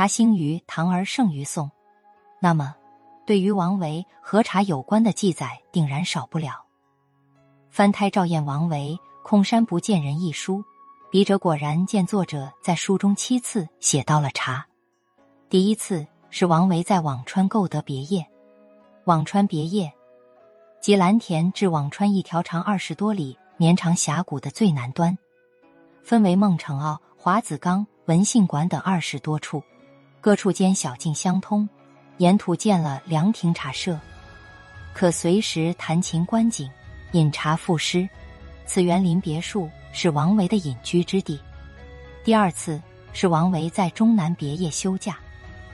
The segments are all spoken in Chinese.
茶兴于唐而盛于宋，那么对于王维和茶有关的记载定然少不了。翻胎照验王维《空山不见人》一书，笔者果然见作者在书中七次写到了茶。第一次是王维在辋川购得别业，辋川别业，即蓝田至辋川一条长二十多里、绵长峡谷的最南端，分为孟城坳、华子冈、文信馆等二十多处，各处间小径相通，沿途建了凉亭茶社，可随时弹琴观景。饮茶赋诗，此园林别墅是王维的隐居之地。第二次是王维在终南别业休假，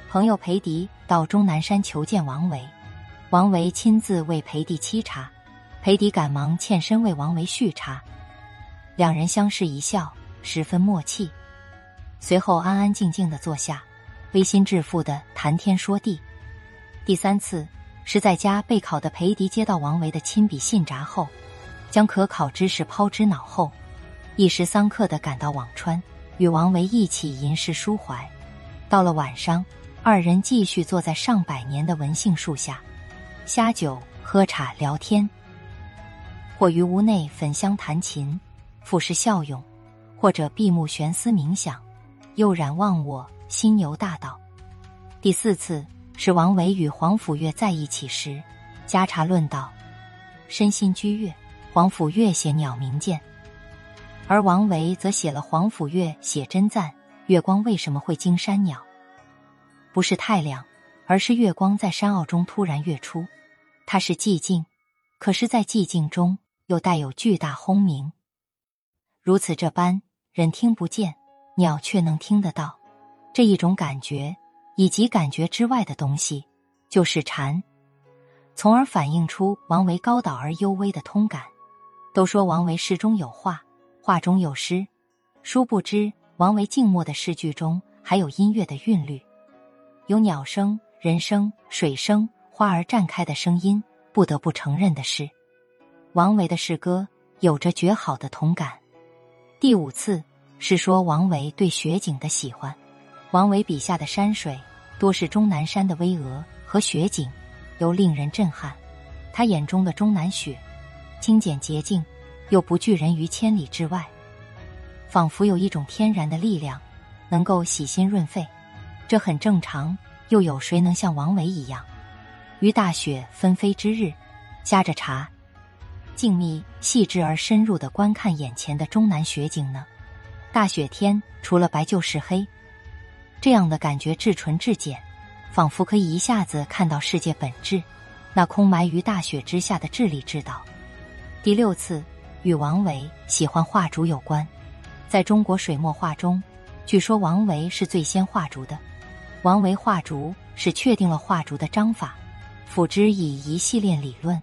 朋友裴迪到终南山求见王维，王维亲自为裴迪沏茶，裴迪赶忙欠身为王维续茶，两人相视一笑，十分默契。随后安安静静的坐下，微心致富的谈天说地。第三次。是在家备考的裴迪接到王维的亲笔信札后，将可考知识抛之脑后，一时三刻的赶到辋川，与王维一起吟诗抒怀。到了晚上，二人继续坐在上百年的文杏树下，呷酒、喝茶、聊天，或于屋内焚香弹琴，俯视笑咏；或者闭目悬思冥想，悠然忘我，心游大道。第四次。是王维与皇甫岳在一起时，家茶论道，身心居悦。皇甫岳写鸟鸣涧，而王维则写了皇甫岳写真赞：月光为什么会惊山鸟？不是太亮，而是月光在山坳中突然跃出。它是寂静，可是，在寂静中又带有巨大轰鸣。如此这般，人听不见，鸟却能听得到，这一种感觉。以及感觉之外的东西，就是禅，从而反映出王维高岛而幽微的通感。都说王维诗中有画，画中有诗，殊不知王维静默的诗句中还有音乐的韵律，有鸟声、人声、水声、花儿绽开的声音。不得不承认的是，王维的诗歌有着绝好的同感。第五次是说王维对雪景的喜欢。王维笔下的山水多是终南山的巍峨和雪景，又令人震撼。他眼中的终南雪，清简洁净，又不拒人于千里之外，仿佛有一种天然的力量，能够洗心润肺。这很正常。又有谁能像王维一样，于大雪纷飞之日，夹着茶，静谧细致而深入的观看眼前的终南雪景呢？大雪天，除了白就是黑。这样的感觉至纯至简，仿佛可以一下子看到世界本质，那空埋于大雪之下的智力之道。第六次与王维喜欢画竹有关，在中国水墨画中，据说王维是最先画竹的。王维画竹是确定了画竹的章法，辅之以一系列理论。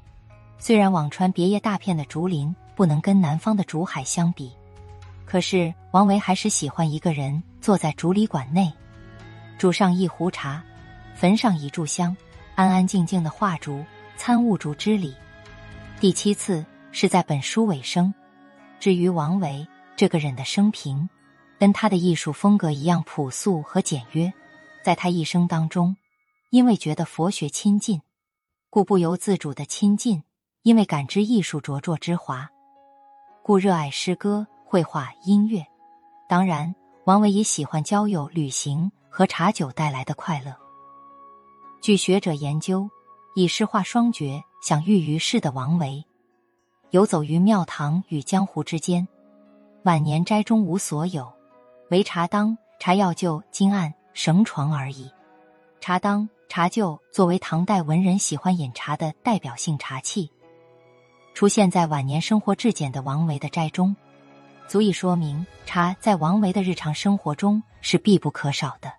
虽然辋川别业大片的竹林不能跟南方的竹海相比，可是王维还是喜欢一个人坐在竹里馆内。煮上一壶茶，焚上一炷香，安安静静的画竹，参悟竹之理。第七次是在本书尾声。至于王维这个人的生平，跟他的艺术风格一样朴素和简约。在他一生当中，因为觉得佛学亲近，故不由自主的亲近；因为感知艺术灼灼之华，故热爱诗歌、绘画、音乐。当然，王维也喜欢交友、旅行。和茶酒带来的快乐。据学者研究，以诗画双绝享誉于世的王维，游走于庙堂与江湖之间，晚年斋中无所有，唯茶当、茶药臼、金案、绳床而已。茶当、茶臼作为唐代文人喜欢饮茶的代表性茶器，出现在晚年生活至简的王维的斋中，足以说明茶在王维的日常生活中是必不可少的。